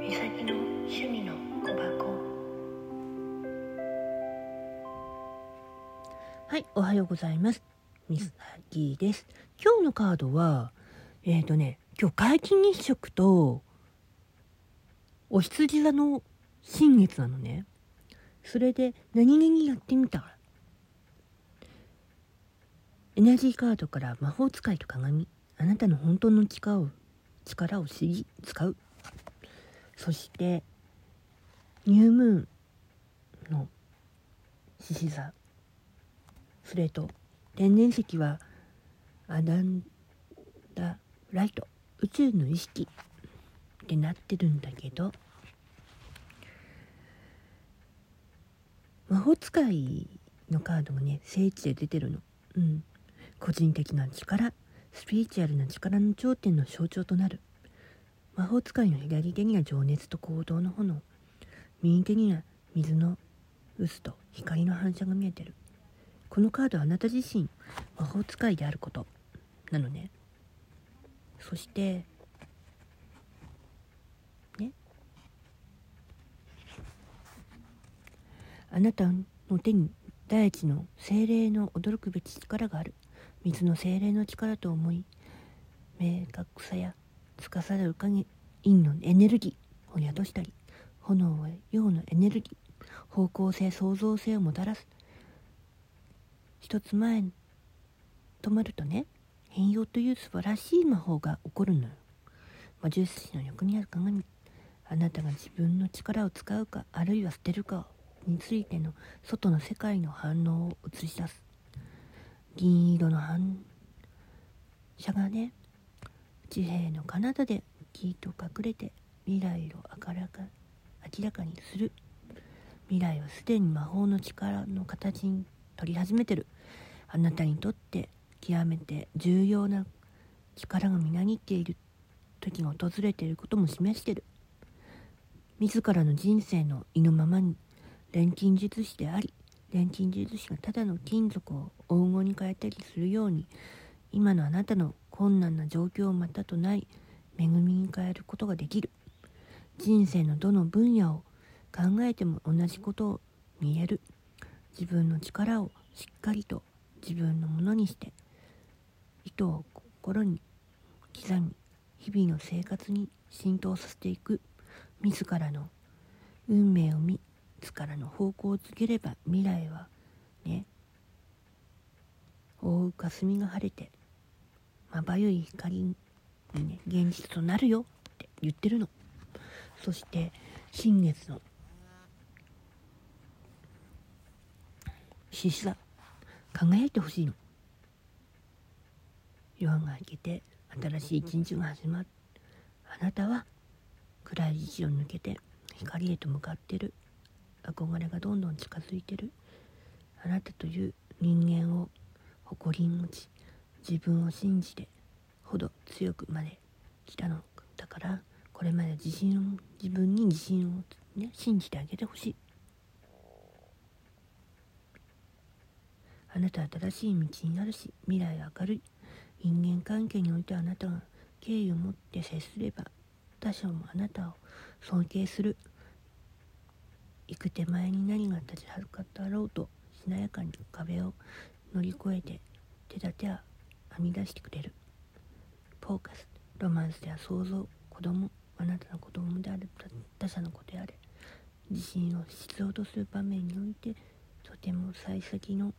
みさきの趣味の小箱はい、おはようございます。ミスターギーです。今日のカードは、えっ、ー、とね、今日皆既日食と、お羊座の新月なのね。それで、何気にやってみた。エナジーカードから魔法使いと鏡。あなたの本当の力を、力を知り、使う。そして、ニュームーンの獅子座。それと天然石はアダンダライト宇宙の意識ってなってるんだけど魔法使いのカードもね聖地で出てるのうん個人的な力スピリチュアルな力の頂点の象徴となる。魔法使いの左手には情熱と行動の炎。右手には水の渦と光の反射が見えてる。このカードはあなた自身魔法使いであること。なのね。そしてね。あなたの手に大地の精霊の驚くべき力がある。水の精霊の力と思い明確さや司る影陰のエネルギーを宿したり炎は陽のエネルギー方向性創造性をもたらす。一つ前に止まるとね変容という素晴らしい魔法が起こるのよ。魔術師の横にある鏡あなたが自分の力を使うかあるいは捨てるかについての外の世界の反応を映し出す。銀色の反射がね地平の彼方できと隠れて未来を明らか明らかにする未来はすでに魔法の力の形に取り始めてるあなたにとって極めて重要な力がみなぎっている時が訪れていることも示してる自らの人生の意のままに錬金術師であり錬金術師がただの金属を黄金に変えたりするように今のあなたの困難な状況をまたとない恵みに変えることができる。人生のどの分野を考えても同じことを見える。自分の力をしっかりと自分のものにして糸を心に刻み日々の生活に浸透させていく。自らの運命を見自らの方向をつければ未来はね覆う霞が晴れてまばゆい光にね現実となるよって言ってるの。そして新月の獅子座輝いてほしいの。夜が明けて新しい一日が始まる。あなたは暗い時を抜けて光へと向かってる。憧れがどんどん近づいてる。あなたという人間を誇り持ち自分を信じてほど強くまで来たのだからこれまで自信を自分に自信をね信じてあげてほしい。あなたは正しい道になるし未来は明るい。人間関係においてあなたが敬意を持って接すれば他者もあなたを尊敬する。行く手前に何が立ちはるかだろうとしなやかに壁を乗り越えて手立ては編み出してくれる。フォーカスロマンスでは想像子供あなたの子供である他者の子であれ。自信を必要とする場面においてとても幸先の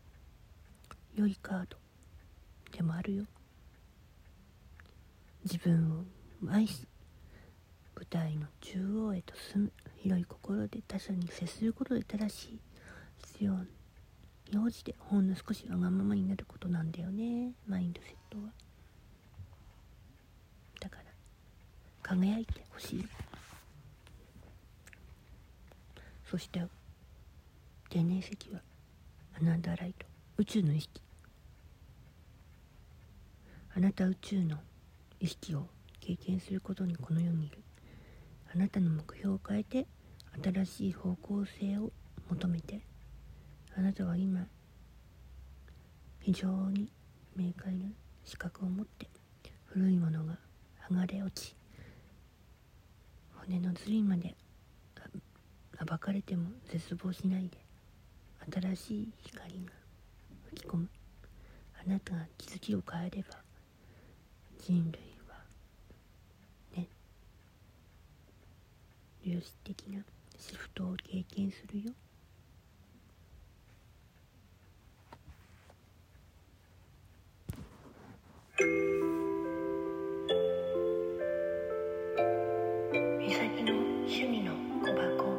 良いカードでもあるよ。自分を愛し舞台の中央へと進む。広い心で他者に接することで正しい必要に応じてほんの少しわがままになることなんだよね。マインドセットは。だから輝いてほしい。そして天然石はアナンダーライト宇宙の意識。あなた宇宙の意識を経験することにこの世にいる。あなたの目標を変えて新しい方向性を求めて。あなたは今非常に明快な資格を持って古いものが剥がれ落ち骨の髄まで暴かれても絶望しないで新しい光が吹き込む。あなたが気づきを変えれば人類はね粒子的なシフトを経験するよ。美咲の趣味の小箱。